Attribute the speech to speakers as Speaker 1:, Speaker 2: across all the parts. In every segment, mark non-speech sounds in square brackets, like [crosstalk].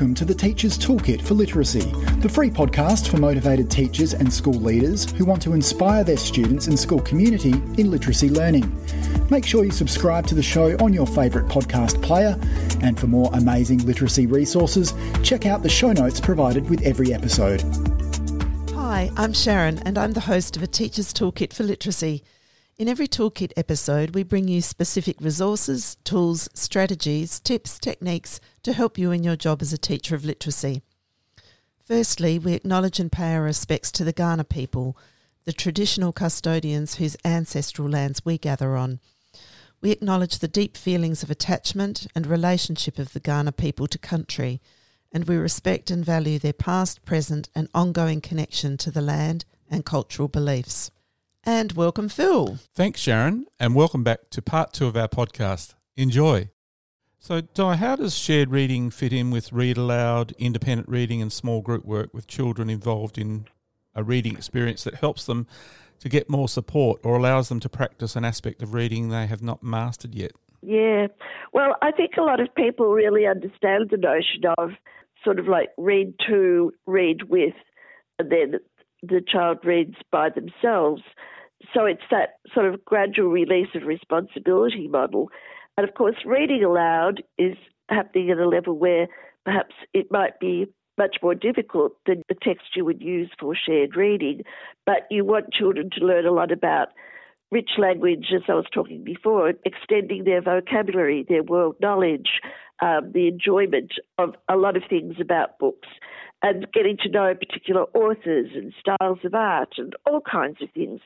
Speaker 1: welcome to the Teacher's Toolkit for Literacy, the free podcast for motivated teachers and school leaders who want to inspire their students and school community in literacy learning. Make sure you subscribe to the show on your favourite podcast player, and for more amazing literacy resources, check out the show notes provided with every episode.
Speaker 2: Hi, I'm Sharon, and I'm the host of a Teacher's Toolkit for Literacy. In every Toolkit episode, we bring you specific resources, tools, strategies, tips, techniques to help you in your job as a teacher of literacy. Firstly, we acknowledge and pay our respects to the Kaurna people, the traditional custodians whose ancestral lands we gather on. We acknowledge the deep feelings of attachment and relationship of the Kaurna people to country, and we respect and value their past, present, and ongoing connection to the land and cultural beliefs. And welcome, Phil.
Speaker 3: Thanks, Sharon, and welcome back to part two of our podcast. Enjoy. So, Di, how does shared reading fit in with read aloud, independent reading, and small group work with children involved in a reading experience that helps them to get more support or allows them to practice an aspect of reading they have not mastered yet?
Speaker 4: Yeah. Well, I think a lot of people really understand the notion of sort of like read to, read with, and then the child reads by themselves. So it's that sort of gradual release of responsibility model. And of course, reading aloud is happening at a level where perhaps it might be much more difficult than the text you would use for shared reading. But you want children to learn a lot about rich language, as I was talking before, extending their vocabulary, their world knowledge, um, the enjoyment of a lot of things about books and getting to know particular authors and styles of art and all kinds of things.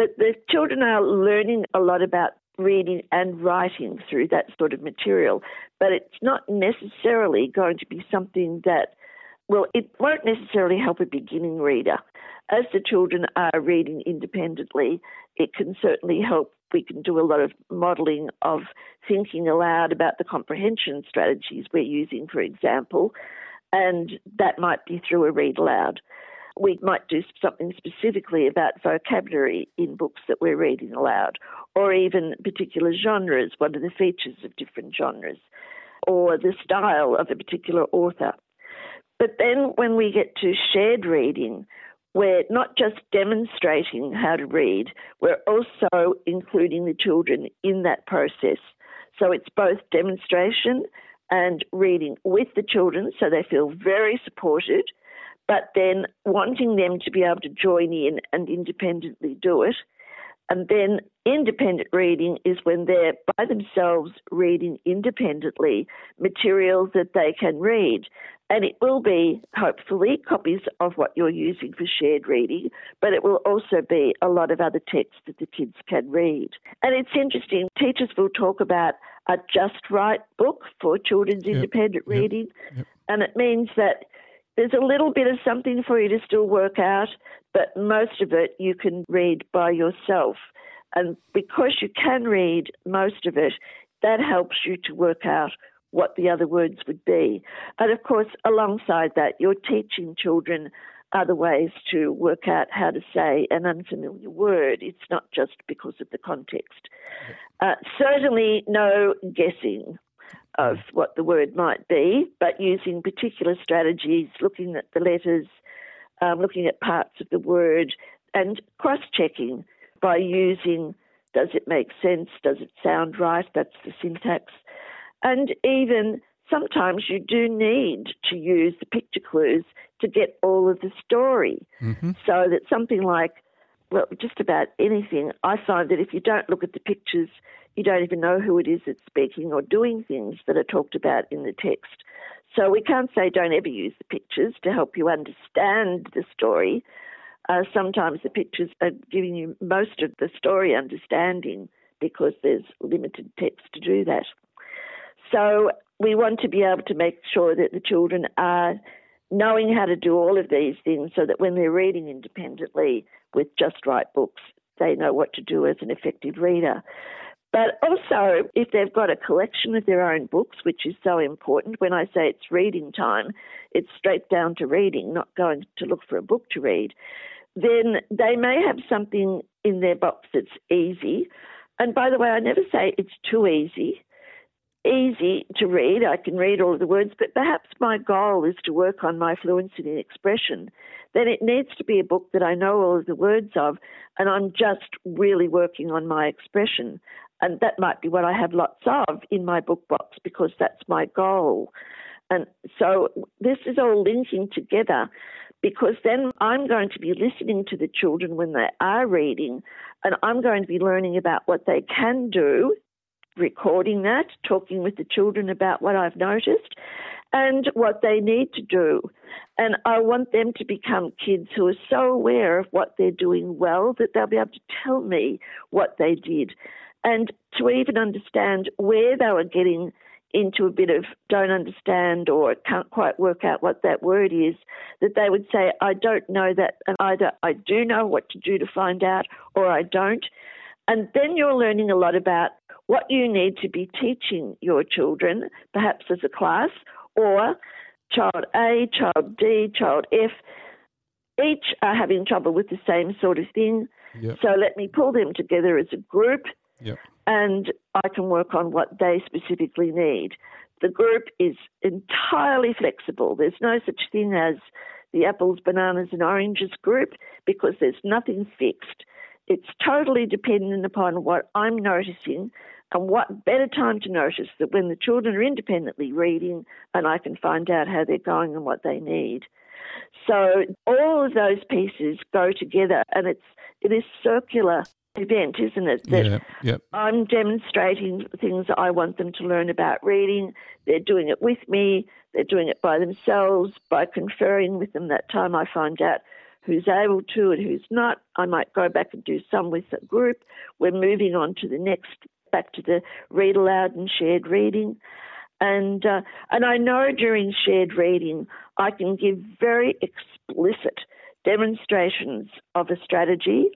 Speaker 4: But the children are learning a lot about reading and writing through that sort of material, but it's not necessarily going to be something that, well, it won't necessarily help a beginning reader. As the children are reading independently, it can certainly help. We can do a lot of modelling of thinking aloud about the comprehension strategies we're using, for example, and that might be through a read aloud. We might do something specifically about vocabulary in books that we're reading aloud, or even particular genres, what are the features of different genres, or the style of a particular author. But then when we get to shared reading, we're not just demonstrating how to read, we're also including the children in that process. So it's both demonstration and reading with the children so they feel very supported, but then wanting them to be able to join in and independently do it. And then independent reading is when they're by themselves reading independently material that they can read. And it will be, hopefully, copies of what you're using for shared reading, but it will also be a lot of other text that the kids can read. And it's interesting, teachers will talk about a just right book for children's yep. independent yep. reading, yep. and it means that there's a little bit of something for you to still work out, but most of it you can read by yourself. And because you can read most of it, that helps you to work out what the other words would be. And of course, alongside that, you're teaching children other ways to work out how to say an unfamiliar word. It's not just because of the context. Uh, certainly, no guessing of what the word might be, but using particular strategies, looking at the letters, um, looking at parts of the word, and cross checking by using does it make sense? Does it sound right? That's the syntax. And even sometimes you do need to use the picture clues to get all of the story. Mm-hmm. So that something like, well, just about anything, I find that if you don't look at the pictures, you don't even know who it is that's speaking or doing things that are talked about in the text. So we can't say don't ever use the pictures to help you understand the story. Uh, sometimes the pictures are giving you most of the story understanding because there's limited text to do that. So we want to be able to make sure that the children are knowing how to do all of these things so that when they're reading independently with just right books, they know what to do as an effective reader. But also, if they've got a collection of their own books, which is so important, when I say it's reading time, it's straight down to reading, not going to look for a book to read, then they may have something in their box that's easy. And by the way, I never say it's too easy easy to read. I can read all of the words, but perhaps my goal is to work on my fluency in expression. Then it needs to be a book that I know all of the words of, and I'm just really working on my expression. And that might be what I have lots of in my book box because that's my goal. And so this is all linking together because then I'm going to be listening to the children when they are reading and I'm going to be learning about what they can do, recording that, talking with the children about what I've noticed and what they need to do. And I want them to become kids who are so aware of what they're doing well that they'll be able to tell me what they did and to even understand where they were getting into a bit of don't understand or can't quite work out what that word is, that they would say, I don't know that, and either I do know what to do to find out or I don't. And then you're learning a lot about what you need to be teaching your children, perhaps as a class, or child A, child D, child F. Each are having trouble with the same sort of thing. Yep. So let me pull them together as a group. Yep and I can work on what they specifically need. The group is entirely flexible. There's no such thing as the apples, bananas, and oranges group because there's nothing fixed. It's totally dependent upon what I'm noticing and what better time to notice that when the children are independently reading and I can find out how they're going and what they need. So all of those pieces go together and it's it is circular event, isn't it? That yeah, yep. I'm demonstrating things that I want them to learn about reading. They're doing it with me. They're doing it by themselves. By conferring with them that time, I find out who's able to and who's not. I might go back and do some with a group. We're moving on to the next, back to the read aloud and shared reading. And uh, and I know during shared reading I can give very explicit demonstrations of a strategy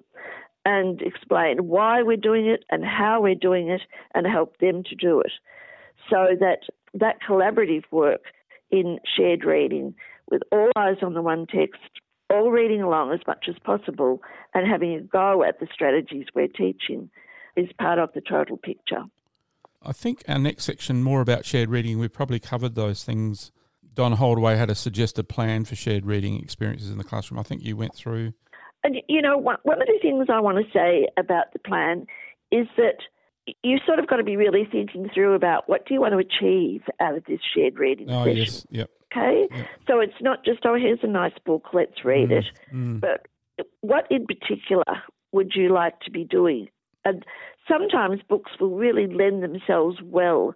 Speaker 4: and explain why we're doing it and how we're doing it and help them to do it. So that that collaborative work in shared reading with all eyes on the one text, all reading along as much as possible and having a go at the strategies we're teaching is part of the total picture.
Speaker 3: I think our next section, more about shared reading, we've probably covered those things. Don Holdaway had a suggested plan for shared reading experiences in the classroom. I think you went through
Speaker 4: and you know, one, one of the things I want to say about the plan is that you sort of got to be really thinking through about what do you want to achieve out of this shared reading
Speaker 3: oh,
Speaker 4: session.
Speaker 3: Yes. Yep.
Speaker 4: Okay, yep. so it's not just oh here's a nice book, let's read mm. it, mm. but what in particular would you like to be doing? And sometimes books will really lend themselves well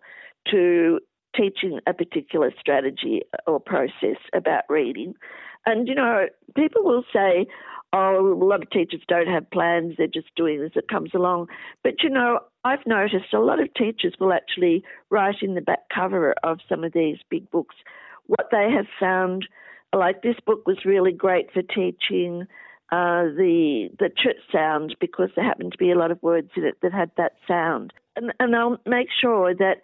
Speaker 4: to teaching a particular strategy or process about reading. And, you know, people will say, oh, a lot of teachers don't have plans, they're just doing as it comes along. But you know, I've noticed a lot of teachers will actually write in the back cover of some of these big books what they have found. Like this book was really great for teaching uh, the the ch sound because there happened to be a lot of words in it that had that sound, and and they'll make sure that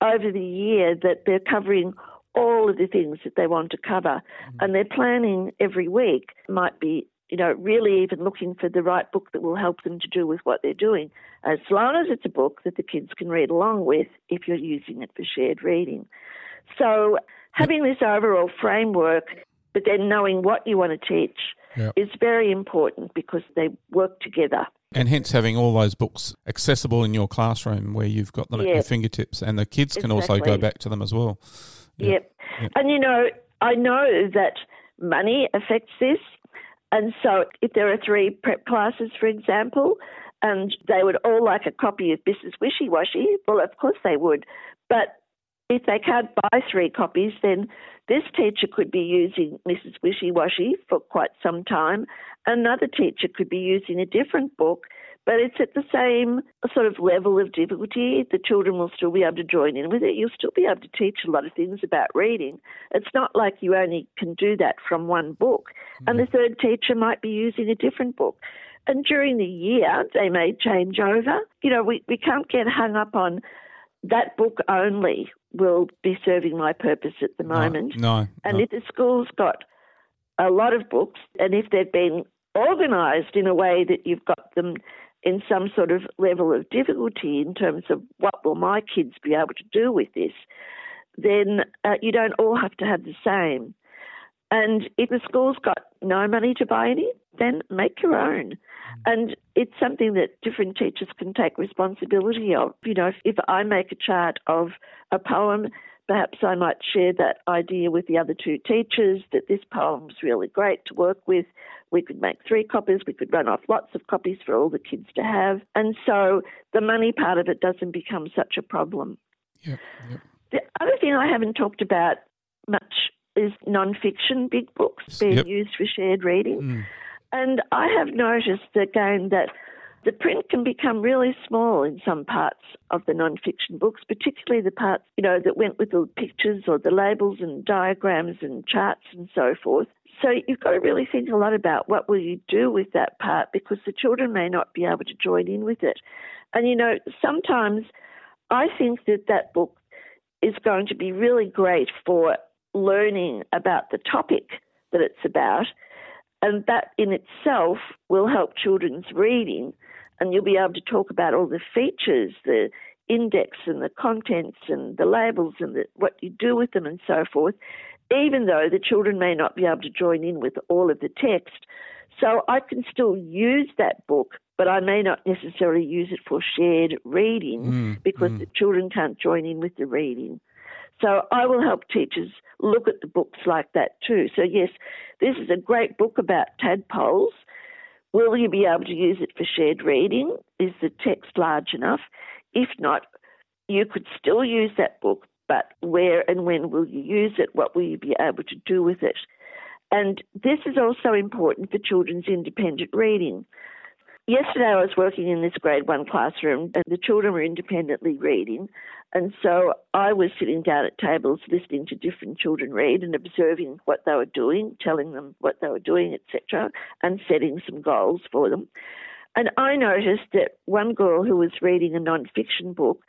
Speaker 4: over the year that they're covering all of the things that they want to cover, mm-hmm. and they're planning every week. Might be you know, really even looking for the right book that will help them to do with what they're doing, as long as it's a book that the kids can read along with if you're using it for shared reading. So, having this overall framework, but then knowing what you want to teach yep. is very important because they work together.
Speaker 3: And hence having all those books accessible in your classroom where you've got them yep. at your fingertips and the kids can exactly. also go back to them as well.
Speaker 4: Yep. yep. And you know, I know that money affects this and so, if there are three prep classes, for example, and they would all like a copy of Mrs. Wishy Washy, well, of course they would. But if they can't buy three copies, then this teacher could be using Mrs. Wishy Washy for quite some time. Another teacher could be using a different book but it's at the same sort of level of difficulty. The children will still be able to join in with it. You'll still be able to teach a lot of things about reading. It's not like you only can do that from one book. Mm-hmm. And the third teacher might be using a different book. And during the year, they may change over. You know, we, we can't get hung up on that book only will be serving my purpose at the moment.
Speaker 3: No. no
Speaker 4: and
Speaker 3: no.
Speaker 4: if the school's got a lot of books, and if they've been organised in a way that you've got them in some sort of level of difficulty in terms of what will my kids be able to do with this, then uh, you don't all have to have the same. And if the school's got no money to buy any, then make your own. And it's something that different teachers can take responsibility of. You know, if, if I make a chart of a poem, perhaps I might share that idea with the other two teachers that this poem's really great to work with. We could make three copies, we could run off lots of copies for all the kids to have. And so the money part of it doesn't become such a problem.
Speaker 3: Yep, yep.
Speaker 4: The other thing I haven't talked about much is non-fiction big books being
Speaker 3: Yep.
Speaker 4: used for shared reading.
Speaker 3: Mm.
Speaker 4: And I have noticed again that the print can become really small in some parts of the non-fiction books, particularly the parts, you know, that went with the pictures or the labels and diagrams and charts and so forth. So you've got to really think a lot about what will you do with that part because the children may not be able to join in with it. And you know, sometimes I think that that book is going to be really great for learning about the topic that it's about, and that in itself will help children's reading, and you'll be able to talk about all the features, the index and the contents and the labels and the, what you do with them and so forth, even though the children may not be able to join in with all of the text. So I can still use that book, but I may not necessarily use it for shared reading
Speaker 3: Mm,
Speaker 4: because
Speaker 3: mm.
Speaker 4: the children can't join in with the reading. So I will help teachers look at the books like that too. So yes, this is a great book about tadpoles. Will you be able to use it for shared reading? Is the text large enough? If not, you could still use that book, but where and when will you use it? What will you be able to do with it? And this is also important for children's independent reading. Yesterday, I was working in this grade one classroom, and the children were independently reading. And so I was sitting down at tables listening to different children read and observing what they were doing, telling them what they were doing, etc., and setting some goals for them. And I noticed that one girl who was reading a non-fiction book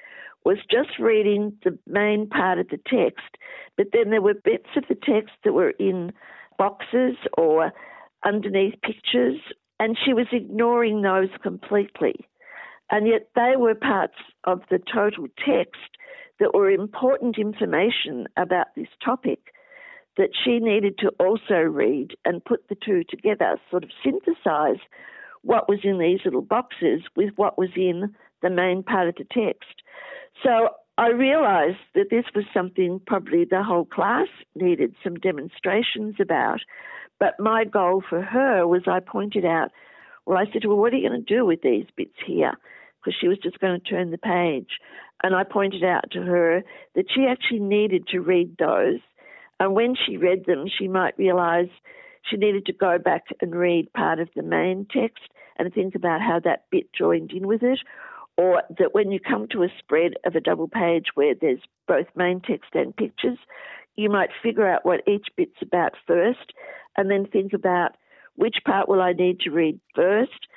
Speaker 4: was just reading the main part of the text, but then there were bits of the text that were in boxes or underneath pictures, and she was ignoring those completely. And yet they were parts of the total text that were important information about this topic that she needed to also read and put the two together, sort of synthesize what was in these little boxes with what was in the main part of the text. So I realised that this was something probably the whole class needed some demonstrations about. But my goal for her was I pointed out, well, I said her, what are you going to do with these bits here? Because she was just going to turn the page. And I pointed out to her that she actually needed to read those. And when she read them, she might realise she needed to go back and read part of the main text and think about how that bit joined in with it. Or that when you come to a spread of a double page where there's both main text and pictures, you might figure out what each bit's about first and then think about which part will I need to read first?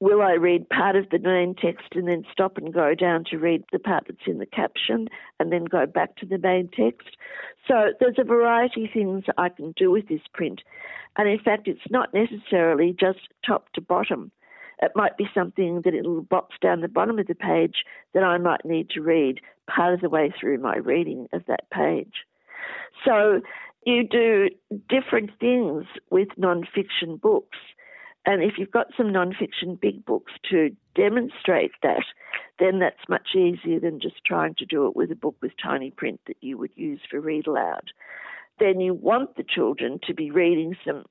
Speaker 4: Will I read part of the main text and then stop and go down to read the part that's in the caption and then go back to the main text? So there's a variety of things I can do with this print. And in fact, it's not necessarily just top to bottom. It might be something that it'll box down the bottom of the page that I might need to read part of the way through my reading of that page. So you do different things with non-fiction books. And if you've got some non-fiction big books to demonstrate that, then that's much easier than just trying to do it with a book with tiny print that you would use for read aloud. Then you want the children to be reading some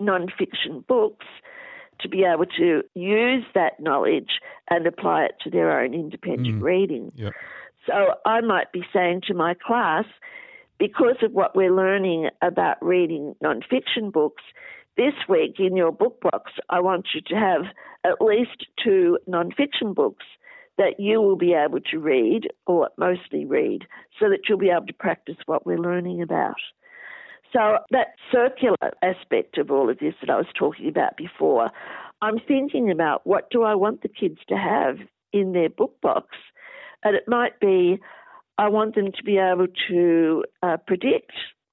Speaker 4: non-fiction books to be able to use that knowledge and apply it to their own independent
Speaker 3: Mm.
Speaker 4: reading.
Speaker 3: Yep.
Speaker 4: So I might be saying to my class, because of what we're learning about reading non-fiction books, this week in your book box, I want you to have at least two non-fiction books that you will be able to read or mostly read so that you'll be able to practice what we're learning about. So that circular aspect of all of this that I was talking about before, I'm thinking about what do I want the kids to have in their book box? And it might be I want them to be able to uh, predict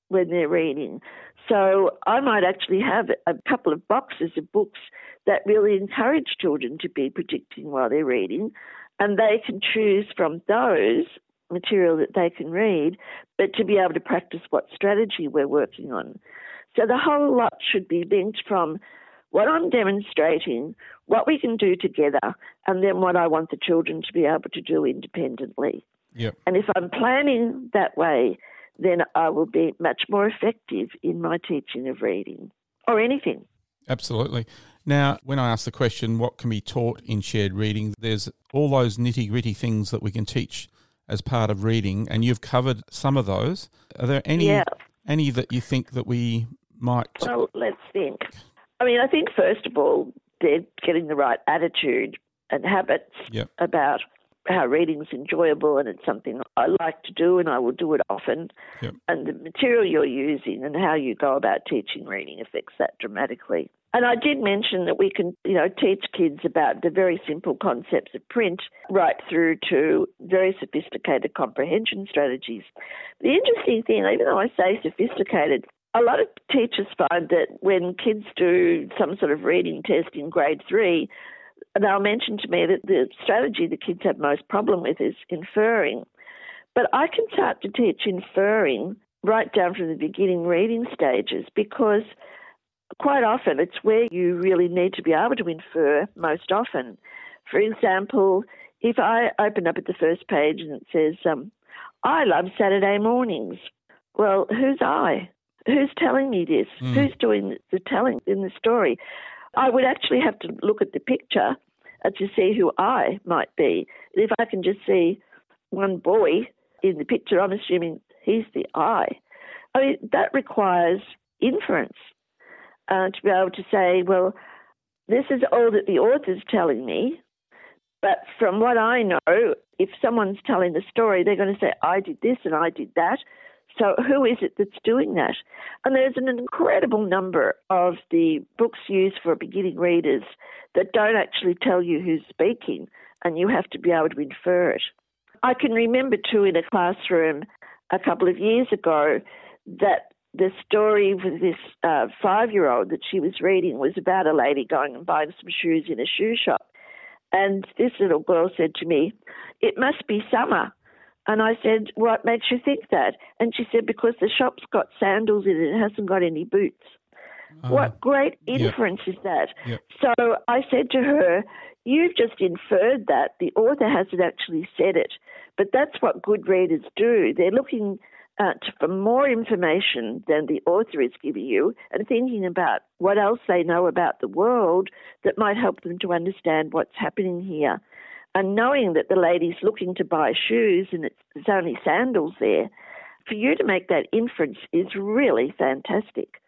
Speaker 4: when they're reading. So I might actually have a couple of boxes of books that really encourage children to be predicting while they're reading, and they can choose from those material that they can read, but to be able to practice what strategy we're working on. So the whole lot should be linked from what I'm demonstrating, what we can do together, and then what I want the children to be able to do independently.
Speaker 3: Yep.
Speaker 4: And if I'm planning that way, then I will be much more effective in my teaching of reading or anything.
Speaker 3: Absolutely. Now, when I ask the question, what can be taught in shared reading, there's all those nitty gritty things that we can teach as part of reading, and you've covered some of those. Are there any
Speaker 4: Yeah.
Speaker 3: any that you think that we might?
Speaker 4: Well, let's think. I mean, I think first of all, they're getting the right attitude and habits
Speaker 3: Yep.
Speaker 4: about how reading's enjoyable and it's something I like to do and I will do it often.
Speaker 3: Yep.
Speaker 4: And the material you're using and how you go about teaching reading affects that dramatically. And I did mention that we can, you know, teach kids about the very simple concepts of print right through to very sophisticated comprehension strategies. The interesting thing, even though I say sophisticated, a lot of teachers find that when kids do some sort of reading test in grade three, they'll mention to me that the strategy the kids have most problem with is inferring. But I can start to teach inferring right down from the beginning reading stages because quite often it's where you really need to be able to infer most often. For example, if I open up at the first page and it says, um, I love Saturday mornings. Well, who's I? Who's telling me this?
Speaker 3: Mm.
Speaker 4: Who's doing the telling in the story? I would actually have to look at the picture uh, to see who I might be. If I can just see one boy in the picture, I'm assuming he's the I. I mean, that requires inference uh, to be able to say, well, this is all that the author's telling me, but from what I know, if someone's telling the story, they're going to say, I did this and I did that. So who is it that's doing that? And there's an incredible number of the books used for beginning readers that don't actually tell you who's speaking, and you have to be able to infer it. I can remember too in a classroom a couple of years ago that the story with this uh, five year old that she was reading was about a lady going and buying some shoes in a shoe shop. And this little girl said to me, It must be summer. And I said, What makes you think that? And she said, Because the shop's got sandals in it, it hasn't got any boots.
Speaker 3: Uh,
Speaker 4: what great
Speaker 3: yep.
Speaker 4: inference is that?
Speaker 3: Yep.
Speaker 4: So I said to her, You've just inferred that. The author hasn't actually said it. But that's what good readers do. They're looking uh, for more information than the author is giving you and thinking about what else they know about the world that might help them to understand what's happening here. And knowing that the lady's looking to buy shoes and it's, there's only sandals there, for you to make that inference is really fantastic.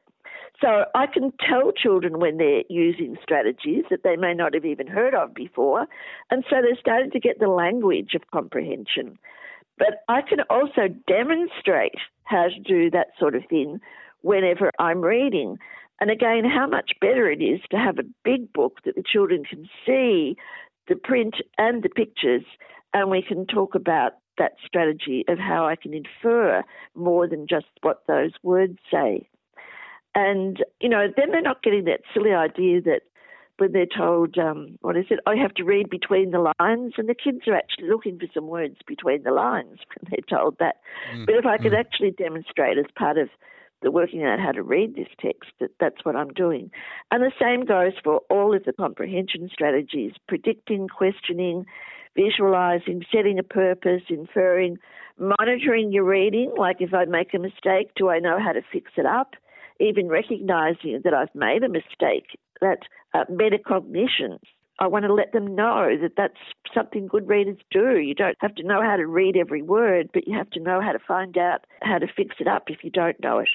Speaker 4: So I can tell children when they're using strategies that they may not have even heard of before, and so they're starting to get the language of comprehension. But I can also demonstrate how to do that sort of thing whenever I'm reading. And again, how much better it is to have a big book that the children can see the print and the pictures, and we can talk about that strategy of how I can infer more than just what those words say. And, you know, then they're not getting that silly idea that when they're told, um, what is it, I have to read between the lines, and the kids are actually looking for some words between the lines [laughs] when they're told that.
Speaker 3: Mm,
Speaker 4: But if I could
Speaker 3: mm.
Speaker 4: actually demonstrate as part of the working out how to read this text, that that's what I'm doing. And the same goes for all of the comprehension strategies predicting, questioning, visualizing, setting a purpose, inferring, monitoring your reading. Like if I make a mistake, do I know how to fix it up? Even recognizing that I've made a mistake, that uh, metacognition. I want to let them know that that's something good readers do. You don't have to know how to read every word, but you have to know how to find out how to fix it up if you don't know it.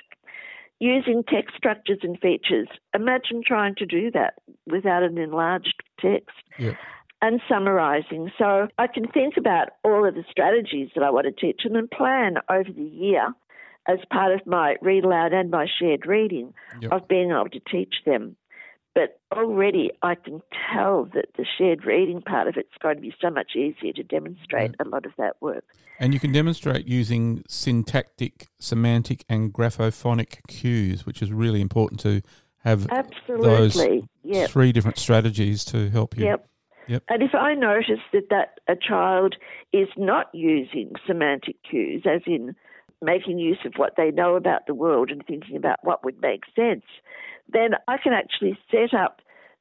Speaker 4: Using text structures and features. Imagine trying to do that without an enlarged text.
Speaker 3: Yep.
Speaker 4: And summarizing. So I can think about all of the strategies that I want to teach them and plan over the year as part of my read aloud and my shared reading
Speaker 3: Yep.
Speaker 4: of being able to teach them. But already I can tell that the shared reading part of it's going to be so much easier to demonstrate a lot of that work.
Speaker 3: And you can demonstrate using syntactic, semantic, and graphophonic cues, which is really important to have those
Speaker 4: Yep.
Speaker 3: three different strategies to help you.
Speaker 4: Yep.
Speaker 3: Yep.
Speaker 4: And if I notice that, that a child is not using semantic cues, as in making use of what they know about the world and thinking about what would make sense, then I can actually set up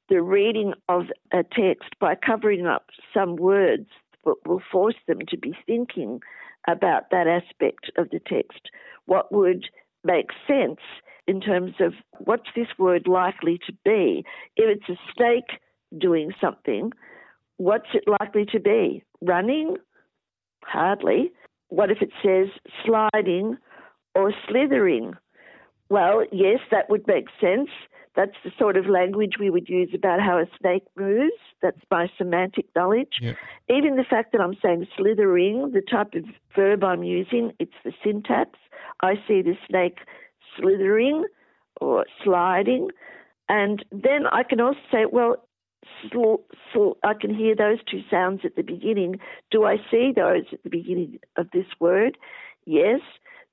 Speaker 4: the reading of a text by covering up some words that will force them to be thinking about that aspect of the text. What would make sense in terms of what's this word likely to be? If it's a snake doing something, what's it likely to be? Running? Hardly. What if it says sliding or slithering? Well, yes, that would make sense. That's the sort of language we would use about how a snake moves. That's my semantic knowledge.
Speaker 3: Yep.
Speaker 4: Even the fact that I'm saying slithering, the type of verb I'm using, it's the syntax. I see the snake slithering or sliding. And then I can also say, well, sl- sl- I can hear those two sounds at the beginning. Do I see those at the beginning of this word? Yes.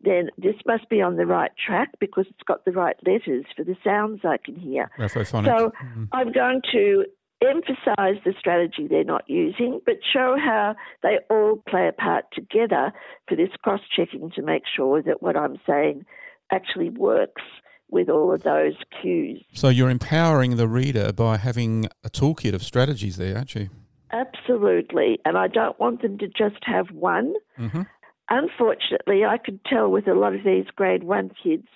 Speaker 4: Then this must be on the right track because it's got the right letters for the sounds I can hear. So
Speaker 3: Mm.
Speaker 4: I'm going to emphasize the strategy they're not using, but show how they all play a part together for this cross checking to make sure that what I'm saying actually works with all of those cues.
Speaker 3: So you're empowering the reader by having a toolkit of strategies there, aren't you?
Speaker 4: Absolutely. And I don't want them to just have one.
Speaker 3: Mm-hmm.
Speaker 4: Unfortunately, I could tell with a lot of these grade one kids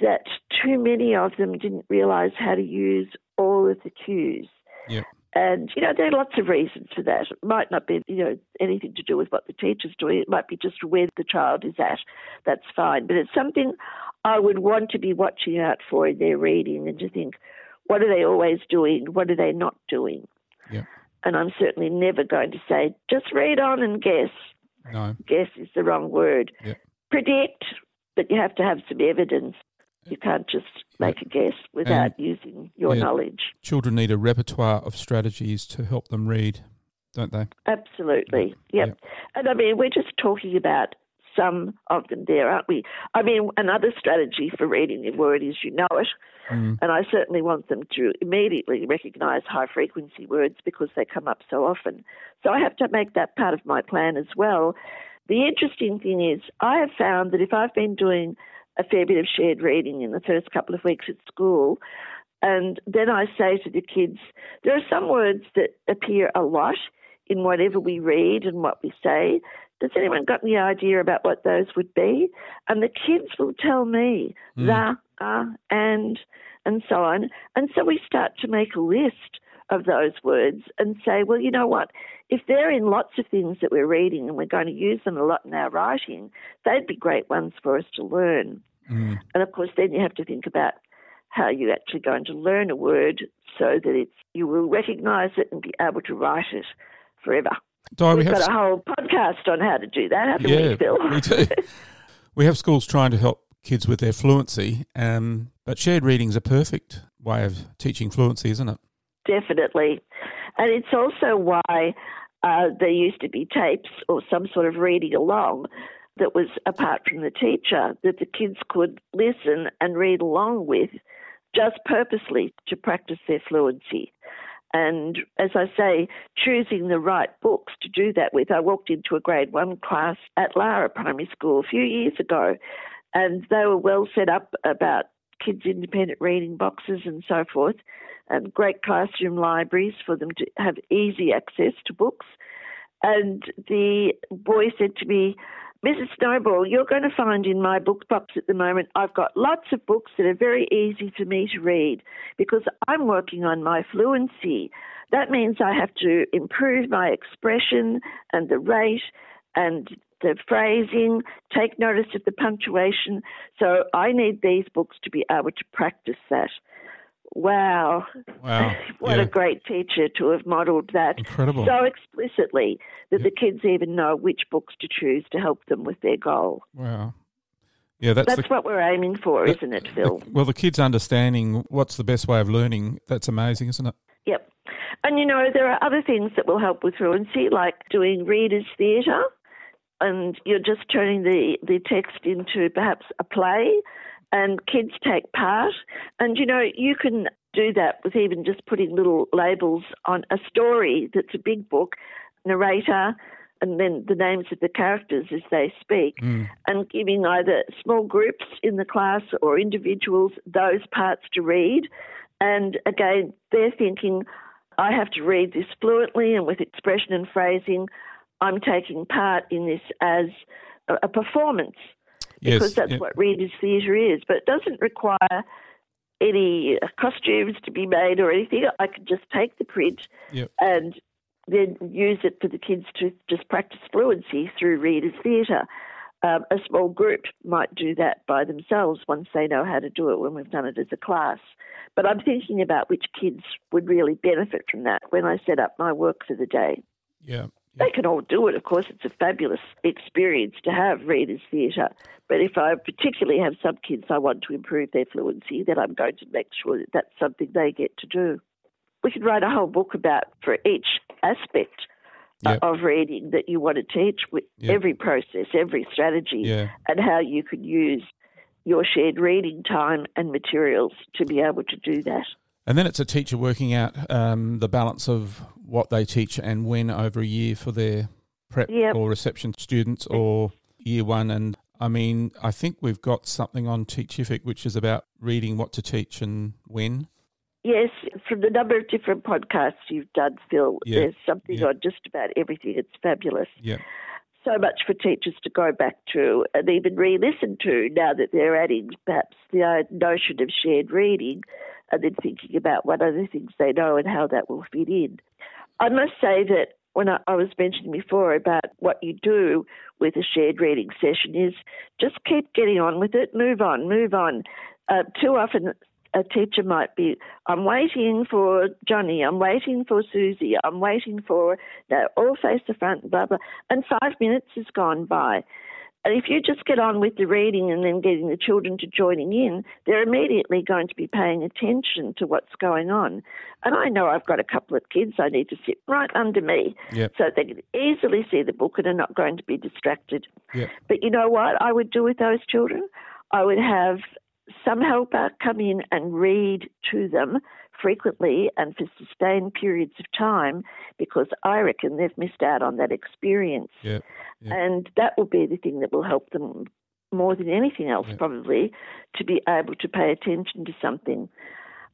Speaker 4: that too many of them didn't realize how to use all of the cues.
Speaker 3: Yep.
Speaker 4: And, you know, there are lots of reasons for that. It might not be, you know, anything to do with what the teacher's doing. It might be just where the child is at. That's fine. But it's something I would want to be watching out for in their reading and to think, what are they always doing? What are they not doing?
Speaker 3: Yep.
Speaker 4: And I'm certainly never going to say, just read on and guess.
Speaker 3: No.
Speaker 4: Guess is the wrong word.
Speaker 3: Yep.
Speaker 4: Predict, but you have to have some evidence. You can't just make a guess without using your
Speaker 3: yeah.
Speaker 4: knowledge.
Speaker 3: Children need a repertoire of strategies to help them read, don't they?
Speaker 4: Absolutely. Yep.
Speaker 3: Yep.
Speaker 4: And I mean, we're just talking about some of them there, aren't we? I mean, another strategy for reading the word is you know it.
Speaker 3: Mm.
Speaker 4: And I certainly want them to immediately recognize high frequency words because they come up so often. So I have to make that part of my plan as well. The interesting thing is, I have found that if I've been doing a fair bit of shared reading in the first couple of weeks at school, and then I say to the kids, there are some words that appear a lot in whatever we read and what we say. Does anyone got any idea about what those would be? And the kids will tell me
Speaker 3: Mm.
Speaker 4: the, uh, and, and so on. And so we start to make a list of those words and say, well, you know what? If they're in lots of things that we're reading and we're going to use them a lot in our writing, they'd be great ones for us to learn.
Speaker 3: Mm.
Speaker 4: And of course, then you have to think about how you're actually going to learn a word so that it's you will recognise it and be able to write it forever.
Speaker 3: Di, we
Speaker 4: We've
Speaker 3: have
Speaker 4: got a whole podcast on how to do that, haven't
Speaker 3: yeah,
Speaker 4: we, Phil?
Speaker 3: we do. [laughs] We have schools trying to help kids with their fluency, um, but shared reading is a perfect way of teaching fluency, isn't it?
Speaker 4: Definitely. And it's also why uh, there used to be tapes or some sort of reading along that was apart from the teacher that the kids could listen and read along with just purposely to practice their fluency. And as I say, choosing the right books to do that with. I walked into a grade one class at Lara Primary School a few years ago, and they were well set up about kids' independent reading boxes and so forth, and great classroom libraries for them to have easy access to books. And the boy said to me, Mrs. Snowball, you're going to find in my book box at the moment, I've got lots of books that are very easy for me to read because I'm working on my fluency. That means I have to improve my expression and the rate and the phrasing, take notice of the punctuation. So I need these books to be able to practice that. Wow.
Speaker 3: Wow. [laughs]
Speaker 4: what
Speaker 3: Yeah.
Speaker 4: a great teacher to have modelled that
Speaker 3: Incredible.
Speaker 4: so explicitly that the kids even know which books to choose to help them with their goal.
Speaker 3: Wow. Yeah, that's,
Speaker 4: That's
Speaker 3: the,
Speaker 4: what we're aiming for, isn't it, Phil?
Speaker 3: well, the kids understanding what's the best way of learning. That's amazing, isn't it?
Speaker 4: Yep. And you know, there are other things that will help with fluency, like doing readers' theatre, and you're just turning the, the text into perhaps a play, and kids take part. And you know, you can do that with even just putting little labels on a story that's a big book, narrator, and then the names of the characters as they speak,
Speaker 3: Mm.
Speaker 4: and giving either small groups in the class or individuals those parts to read. And again, they're thinking, I have to read this fluently and with expression and phrasing. I'm taking part in this as a, a performance
Speaker 3: Yes.
Speaker 4: because that's
Speaker 3: yeah.
Speaker 4: what readers' theatre is. But it doesn't require any costumes to be made or anything. I could just take the print
Speaker 3: Yep.
Speaker 4: and then use it for the kids to just practice fluency through readers' theatre. Um, a small group might do that by themselves once they know how to do it when we've done it as a class. But I'm thinking about which kids would really benefit from that when I set up my work for the day.
Speaker 3: Yeah.
Speaker 4: They can all do it, of course. It's a fabulous experience to have readers' theatre. But if I particularly have some kids I want to improve their fluency, then I'm going to make sure that that's something they get to do. We could write a whole book about for each aspect uh,
Speaker 3: Yep.
Speaker 4: of reading that you want to teach with
Speaker 3: Yep.
Speaker 4: every process, every strategy,
Speaker 3: Yeah.
Speaker 4: and how you could use your shared reading time and materials to be able to do that.
Speaker 3: And then it's a teacher working out um, the balance of what they teach and when over a year for their prep
Speaker 4: Yep.
Speaker 3: or reception students or year one. And I mean, I think we've got something on Teachific which is about reading what to teach and when.
Speaker 4: Yes, from the number of different podcasts you've done, Phil,
Speaker 3: Yeah,
Speaker 4: there's something
Speaker 3: yeah.
Speaker 4: on just about everything. It's fabulous.
Speaker 3: Yeah.
Speaker 4: So much for teachers to go back to and even re listen to now that they're adding perhaps the notion of shared reading and then thinking about what other things they know and how that will fit in. I must say that when I, I was mentioning before about what you do with a shared reading session is just keep getting on with it, move on, move on. Uh, too often, a teacher might be, I'm waiting for Johnny, I'm waiting for Susie, I'm waiting for, no, all face the front, blah, blah, and five minutes has gone by. And if you just get on with the reading and then getting the children to joining in, they're immediately going to be paying attention to what's going on. And I know I've got a couple of kids I need to sit right under me
Speaker 3: Yep.
Speaker 4: so they can easily see the book and are not going to be distracted.
Speaker 3: Yep.
Speaker 4: But you know what I would do with those children? I would have some helper come in and read to them frequently and for sustained periods of time because I reckon they've missed out on that experience.
Speaker 3: Yep. Yep.
Speaker 4: And that will be the thing that will help them more than anything else, probably, to be able to pay attention to something.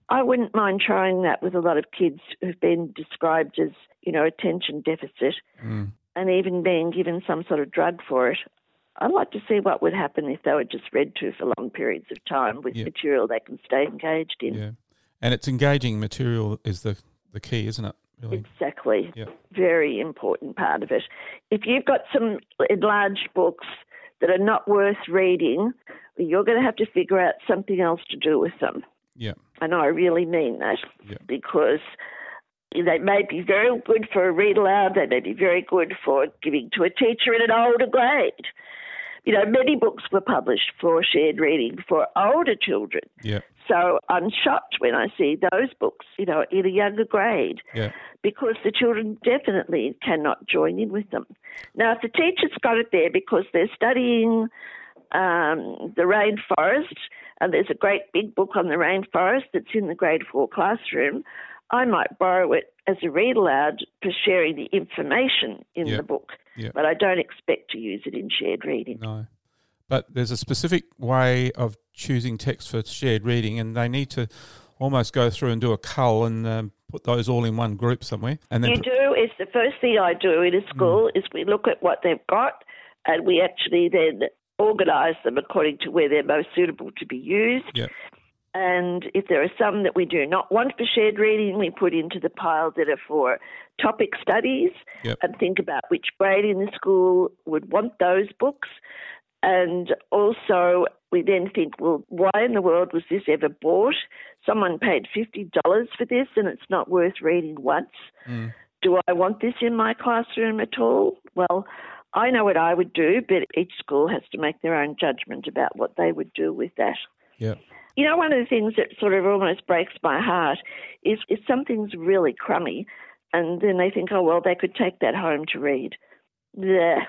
Speaker 4: I wouldn't mind trying that with a lot of kids who've been described as, you know, attention deficit
Speaker 3: Mm.
Speaker 4: and even being given some sort of drug for it. I'd like to see what would happen if they were just read to for long periods of time with
Speaker 3: Yeah.
Speaker 4: material they can stay engaged in.
Speaker 3: Yeah. And it's engaging material is the, the key, isn't it? Really?
Speaker 4: Exactly.
Speaker 3: Yeah.
Speaker 4: Very important part of it. If you've got some enlarged books that are not worth reading, you're going to have to figure out something else to do with them.
Speaker 3: Yeah.
Speaker 4: And I really mean that
Speaker 3: Yeah.
Speaker 4: because they may be very good for a read aloud, they may be very good for giving to a teacher in an older grade. You know, many books were published for shared reading for older children.
Speaker 3: Yeah.
Speaker 4: So I'm shocked when I see those books, you know, in a younger grade
Speaker 3: Yeah.
Speaker 4: because the children definitely cannot join in with them. Now, if the teacher's got it there because they're studying um, the rainforest, and there's a great big book on the rainforest that's in the grade four classroom, I might borrow it as a read aloud for sharing the information in
Speaker 3: Yeah.
Speaker 4: the book,
Speaker 3: Yeah.
Speaker 4: but I don't expect to use it in shared reading.
Speaker 3: No. But there's a specific way of choosing text for shared reading, and they need to almost go through and do a cull and um, put those all in one group somewhere. And then
Speaker 4: You
Speaker 3: put-
Speaker 4: do. is the first thing I do in a school is we look at what they've got and we actually then organise them according to where they're most suitable to be used.
Speaker 3: Yeah.
Speaker 4: And if there are some that we do not want for shared reading, we put into the pile that are for topic studies
Speaker 3: Yep.
Speaker 4: and think about which grade in the school would want those books. And also, we then think, well, why in the world was this ever bought? Someone paid $50 for this and it's not worth reading once.
Speaker 3: Mm.
Speaker 4: Do I want this in my classroom at all? Well, I know what I would do, but each school has to make their own judgment about what they would do with that.
Speaker 3: Yeah.
Speaker 4: You know, one of the things that sort of almost breaks my heart is if something's really crummy and then they think, oh, well, they could take that home to read. Yeah.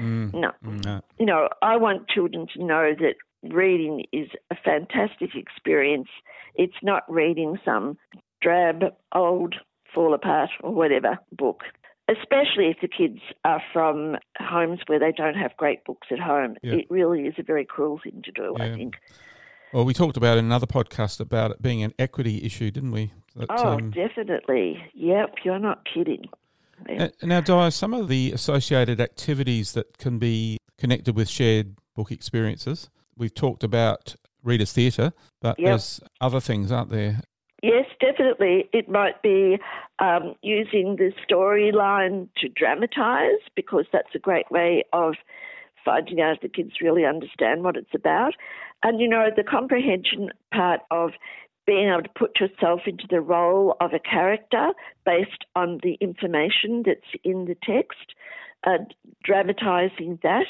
Speaker 3: Mm.
Speaker 4: No.
Speaker 3: No.
Speaker 4: You know, I want children to know that reading is a fantastic experience. It's not reading some drab, old, fall apart, or whatever book. Especially if the kids are from homes where they don't have great books at home.
Speaker 3: Yeah.
Speaker 4: It really is a very cruel thing to do, I think.
Speaker 3: Well, we talked about in another podcast about it being an equity issue, didn't we? That,
Speaker 4: Oh,
Speaker 3: um,
Speaker 4: definitely. Yep, you're not kidding.
Speaker 3: Now, Di, some of the associated activities that can be connected with shared book experiences, we've talked about readers' theatre, but
Speaker 4: Yep.
Speaker 3: there's other things, aren't there?
Speaker 4: Yes, definitely. It might be um, using the storyline to dramatise because that's a great way of finding out if the kids really understand what it's about. And you know, the comprehension part of being able to put yourself into the role of a character based on the information that's in the text, uh, dramatising that.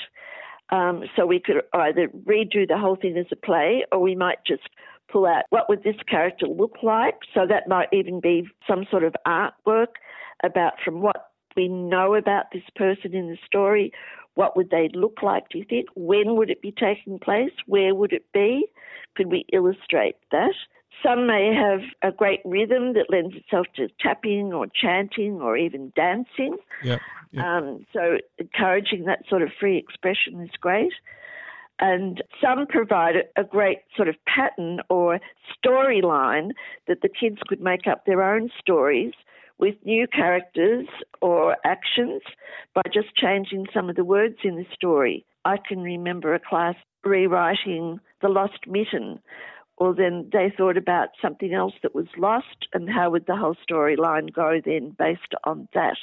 Speaker 4: Um, so we could either redo the whole thing as a play, or we might just pull out what would this character look like. So that might even be some sort of artwork about from what we know about this person in the story. What would they look like? Do you think? When would it be taking place? Where would it be? Could we illustrate that? Some may have a great rhythm that lends itself to tapping or chanting or even dancing.
Speaker 3: Yep. yep.
Speaker 4: Um, so encouraging that sort of free expression is great. And some provide a great sort of pattern or storyline that the kids could make up their own stories with new characters or actions by just changing some of the words in the story. I can remember a class rewriting The Lost Mitten, or then they thought about something else that was lost and how would the whole storyline go then based on that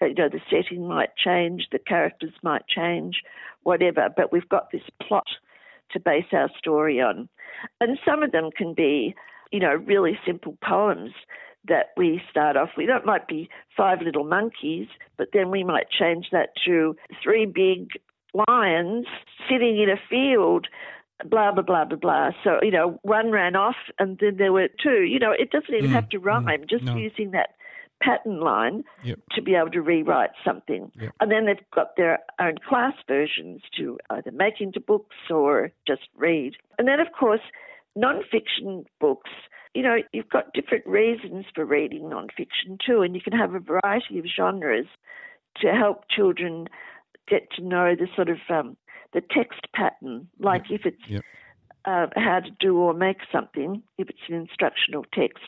Speaker 4: you know, the setting might change, the characters might change, whatever, but we've got this plot to base our story on. And some of them can be, you know, really simple poems that we start off with. It might be Five Little Monkeys, but then we might change that to Three Big Lions sitting in a field. Blah blah blah blah blah. So you know, one ran off, and then there were two. You know, it doesn't even
Speaker 3: Mm,
Speaker 4: have to rhyme.
Speaker 3: mm,
Speaker 4: just
Speaker 3: no.
Speaker 4: using that pattern line
Speaker 3: Yep.
Speaker 4: to be able to rewrite something.
Speaker 3: Yep.
Speaker 4: And then they've got their own class versions to either make into books or just read. And then, of course, non-fiction books. You know, you've got different reasons for reading non-fiction too, and you can have a variety of genres to help children get to know the sort of um, the text pattern. Like if it's
Speaker 3: Yep.
Speaker 4: uh, how to do or make something, if it's an instructional text,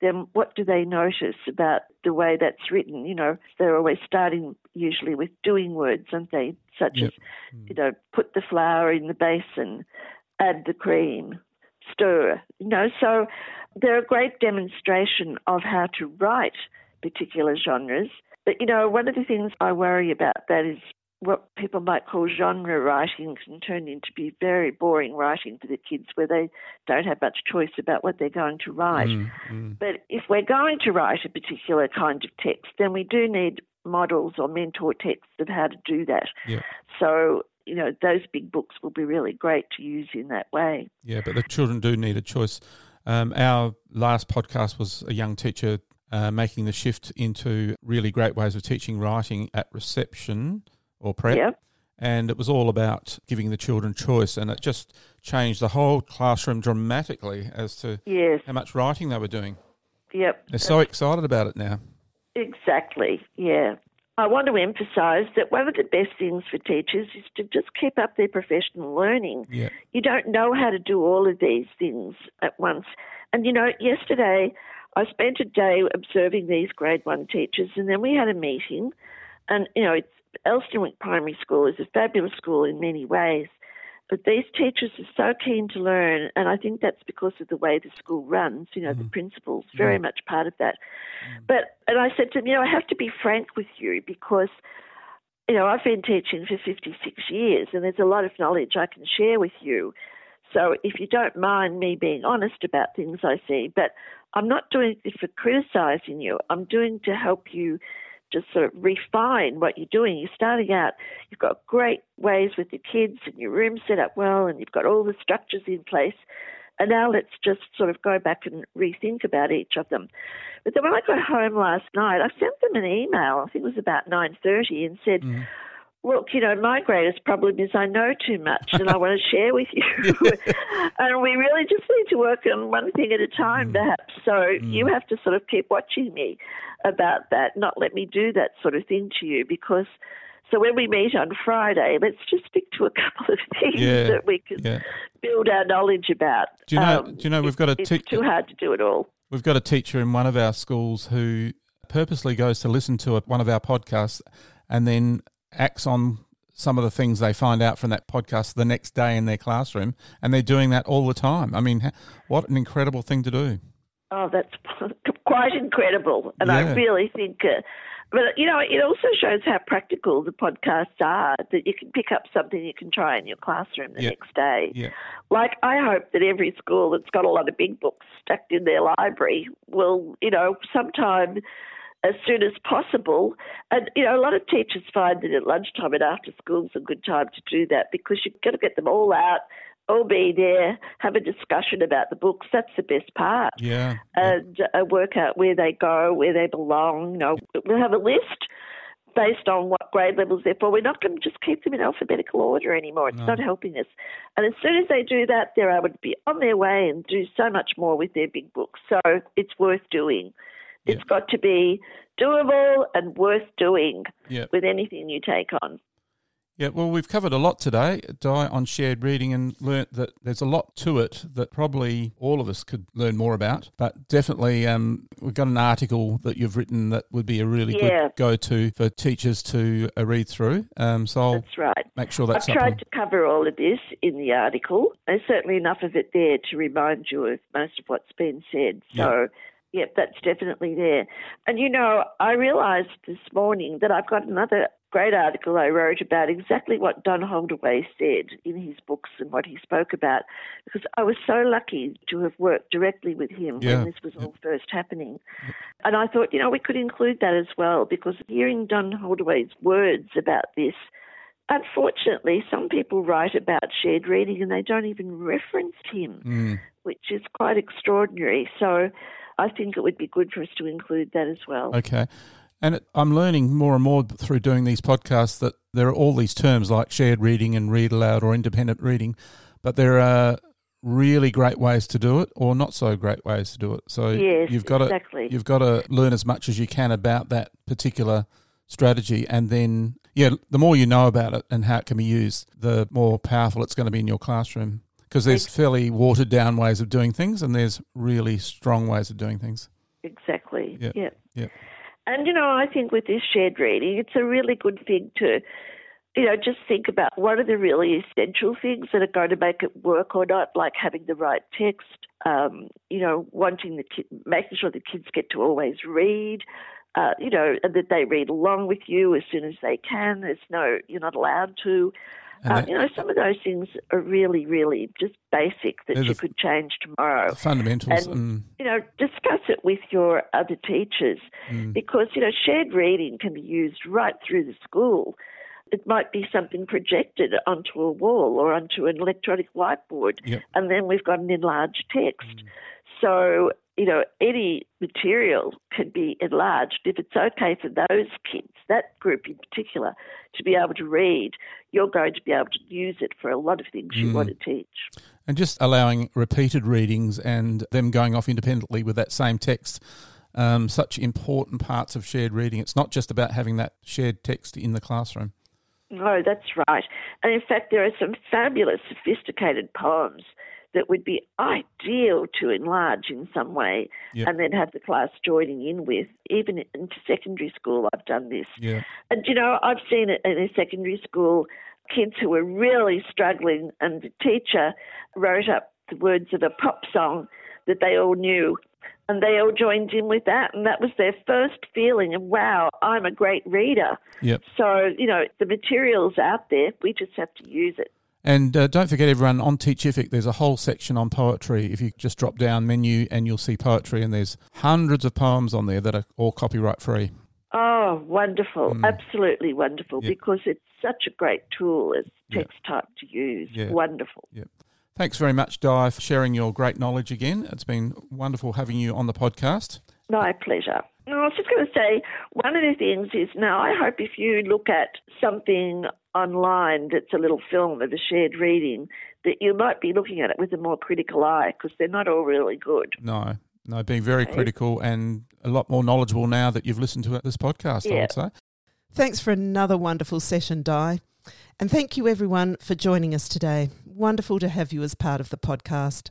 Speaker 4: then what do they notice about the way that's written? You know, they're always starting usually with doing words, aren't they? Such
Speaker 3: Yep.
Speaker 4: as, you know, put the flour in the basin, add the cream, stir. You know, so they're a great demonstration of how to write particular genres. But, you know, one of the things I worry about that is what people might call genre writing can turn into be very boring writing for the kids where they don't have much choice about what they're going to write.
Speaker 3: Mm, mm.
Speaker 4: But if we're going to write a particular kind of text, then we do need models or mentor texts of how to do that.
Speaker 3: Yeah.
Speaker 4: So, you know, those big books will be really great to use in that way.
Speaker 3: Yeah, but the children do need a choice. Um, our last podcast was a young teacher uh, making the shift into really great ways of teaching writing at reception or prep.
Speaker 4: Yep.
Speaker 3: And it was all about giving the children choice, and it just changed the whole classroom dramatically as to
Speaker 4: Yes.
Speaker 3: how much writing they were doing.
Speaker 4: Yep.
Speaker 3: They're so excited about it now.
Speaker 4: Exactly, yeah. I want to emphasise that one of the best things for teachers is to just keep up their professional learning.
Speaker 3: Yeah.
Speaker 4: You don't know how to do all of these things at once. And you know, yesterday I spent a day observing these grade one teachers, and then we had a meeting. And you know, it's, Elsternwick Primary School is a fabulous school in many ways, but these teachers are so keen to learn, and I think that's because of the way the school runs. You know, the mm-hmm. principal's very much part of that. Mm. But and I said to them, you know, I have to be frank with you because you know, I've been teaching for 56 years and there's a lot of knowledge I can share with you. So if you don't mind me being honest about things I see, but I'm not doing it for criticizing you. I'm doing to help you just sort of refine what you're doing. You're starting out, you've got great ways with your kids and your room set up well, and you've got all the structures in place. And now let's just sort of go back and rethink about each of them. But then when I got home last night, I sent them an email. I think it was about nine thirty, and said, mm. "Look, you know, my greatest problem is I know too much, and I want to share with you. [laughs] [laughs] and we really just need to work on one thing at a time, mm. perhaps. So mm. you have to sort of keep watching me about that, not let me do that sort of thing to you, because." So when we meet on Friday, let's just stick to a [laughs] couple of things yeah, that we can yeah. build our knowledge about.
Speaker 3: Do you know? Um, do you know we've got a?
Speaker 4: Te- it's too hard to do it all.
Speaker 3: We've got a teacher in one of our schools who purposely goes to listen to one of our podcasts and then acts on some of the things they find out from that podcast the next day in their classroom, and they're doing that all the time. I mean, what an incredible thing to do!
Speaker 4: Oh, that's [laughs] quite incredible, and yeah. I really think uh, but, you know, it also shows how practical the podcasts are that you can pick up something you can try in your classroom the next day.
Speaker 3: Yeah.
Speaker 4: Like, I hope that every school that's got a lot of big books stacked in their library will, you know, sometime as soon as possible. And, you know, a lot of teachers find that at lunchtime and after school is a good time to do that because you've got to get them all out all be there, have a discussion about the books. That's the best part.
Speaker 3: Yeah.
Speaker 4: And uh, work out where they go, where they belong. You know, we'll have a list based on what grade levels they're for. We're not going to just keep them in alphabetical order anymore. It's no. not helping us. And as soon as they do that, they're able to be on their way and do so much more with their big books. So it's worth doing. Yeah. It's got to be doable and worth doing
Speaker 3: yeah.
Speaker 4: with anything you take on.
Speaker 3: Yeah, well, we've covered a lot today, Di, on shared reading and learnt that there's a lot to it that probably all of us could learn more about. But definitely, um, we've got an article that you've written that would be a really
Speaker 4: yeah.
Speaker 3: good go to for teachers to uh, read through. Um, so I'll
Speaker 4: that's right.
Speaker 3: make sure that's
Speaker 4: I've tried to cover all of this in the article. There's certainly enough of it there to remind you of most of what's been said. So. Yep, that's definitely there. And you know, I realised this morning that I've got another great article I wrote about exactly what Don Holdaway said in his books and what he spoke about, because I was so lucky to have worked directly with him
Speaker 3: yeah.
Speaker 4: when this was all first happening. And I thought, you know, we could include that as well, because hearing Don Holdaway's words about this, unfortunately, some people write about shared reading and they don't even reference him,
Speaker 3: mm.
Speaker 4: which is quite extraordinary. So I think it would be good for us to include that as well.
Speaker 3: Okay. And it, I'm learning more and more through doing these podcasts that there are all these terms like shared reading and read aloud or independent reading, but there are really great ways to do it or not so great ways to do it. So
Speaker 4: yes,
Speaker 3: you've got
Speaker 4: exactly.
Speaker 3: to you've got to learn as much as you can about that particular strategy and then yeah, the more you know about it and how it can be used, the more powerful it's going to be in your classroom because there's fairly watered down ways of doing things and there's really strong ways of doing things.
Speaker 4: Exactly.
Speaker 3: Yeah.
Speaker 4: Yeah.
Speaker 3: yeah.
Speaker 4: And, you know, I think with this shared reading, it's a really good thing to, you know, just think about what are the really essential things that are going to make it work or not, like having the right text, um, you know, wanting the kid, making sure the kids get to always read, uh, you know, and that they read along with you as soon as they can. There's no, you're not allowed to. Uh, you know, some of those things are really, really just basic that you could change tomorrow.
Speaker 3: fundamentals.
Speaker 4: And, and, you know, discuss it with your other teachers mm. because, you know, shared reading can be used right through the school. It might be something projected onto a wall or onto an electronic whiteboard,
Speaker 3: yep.
Speaker 4: and then we've got an enlarged text. Mm. So you know, any material can be enlarged. If it's okay for those kids, that group in particular, to be able to read, you're going to be able to use it for a lot of things you mm. want to teach.
Speaker 3: And just allowing repeated readings and them going off independently with that same text. Um, such important parts of shared reading. It's not just about having that shared text in the classroom.
Speaker 4: No, that's right. And in fact, there are some fabulous, sophisticated poems that would be ideal to enlarge in some way
Speaker 3: yep.
Speaker 4: and then have the class joining in with. Even in secondary school, I've done this.
Speaker 3: Yeah.
Speaker 4: And, you know, I've seen it in a secondary school kids who were really struggling, and the teacher wrote up the words of a pop song that they all knew. And they all joined in with that, and that was their first feeling of, wow, I'm a great reader.
Speaker 3: Yep.
Speaker 4: So, you know, the material's out there, we just have to use it.
Speaker 3: And uh, don't forget, everyone, on Teachific, there's a whole section on poetry. If you just drop down menu and you'll see poetry, and there's hundreds of poems on there that are all copyright free.
Speaker 4: Oh, wonderful. Mm. Absolutely wonderful yep. because it's such a great tool as text yep. type to use. Yep. Wonderful.
Speaker 3: Yep. Thanks very much, Di, for sharing your great knowledge again. It's been wonderful having you on the podcast.
Speaker 4: My pleasure. I was just going to say, one of the things is now I hope if you look at something online that's a little film of a shared reading, that you might be looking at it with a more critical eye because they're not all really good.
Speaker 3: No, no, being very okay. critical and a lot more knowledgeable now that you've listened to this podcast, yeah. I would say.
Speaker 2: Thanks for another wonderful session, Di. And thank you, everyone, for joining us today. Wonderful to have you as part of the podcast.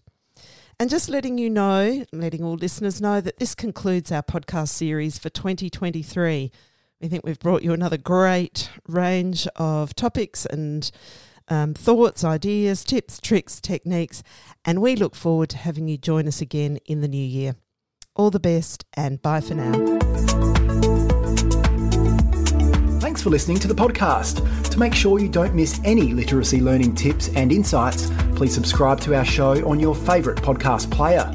Speaker 2: And just letting you know, letting all listeners know that this concludes our podcast series for 2023. We think we've brought you another great range of topics and um, thoughts, ideas, tips, tricks, techniques, and we look forward to having you join us again in the new year. All the best and bye for now.
Speaker 1: Thanks for listening to the podcast. To make sure you don't miss any literacy learning tips and insights, please subscribe to our show on your favourite podcast player.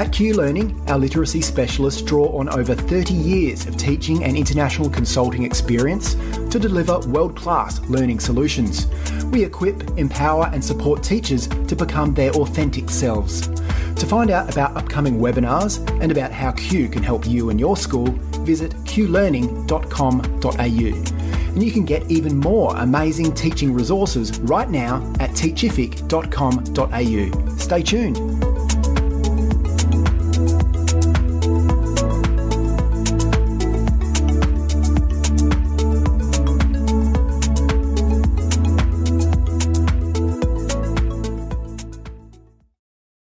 Speaker 1: At Q Learning, our literacy specialists draw on over 30 years of teaching and international consulting experience to deliver world class learning solutions. We equip, empower, and support teachers to become their authentic selves. To find out about upcoming webinars and about how Q can help you and your school, visit qlearning.com.au. And you can get even more amazing teaching resources right now at teachific.com.au. Stay tuned.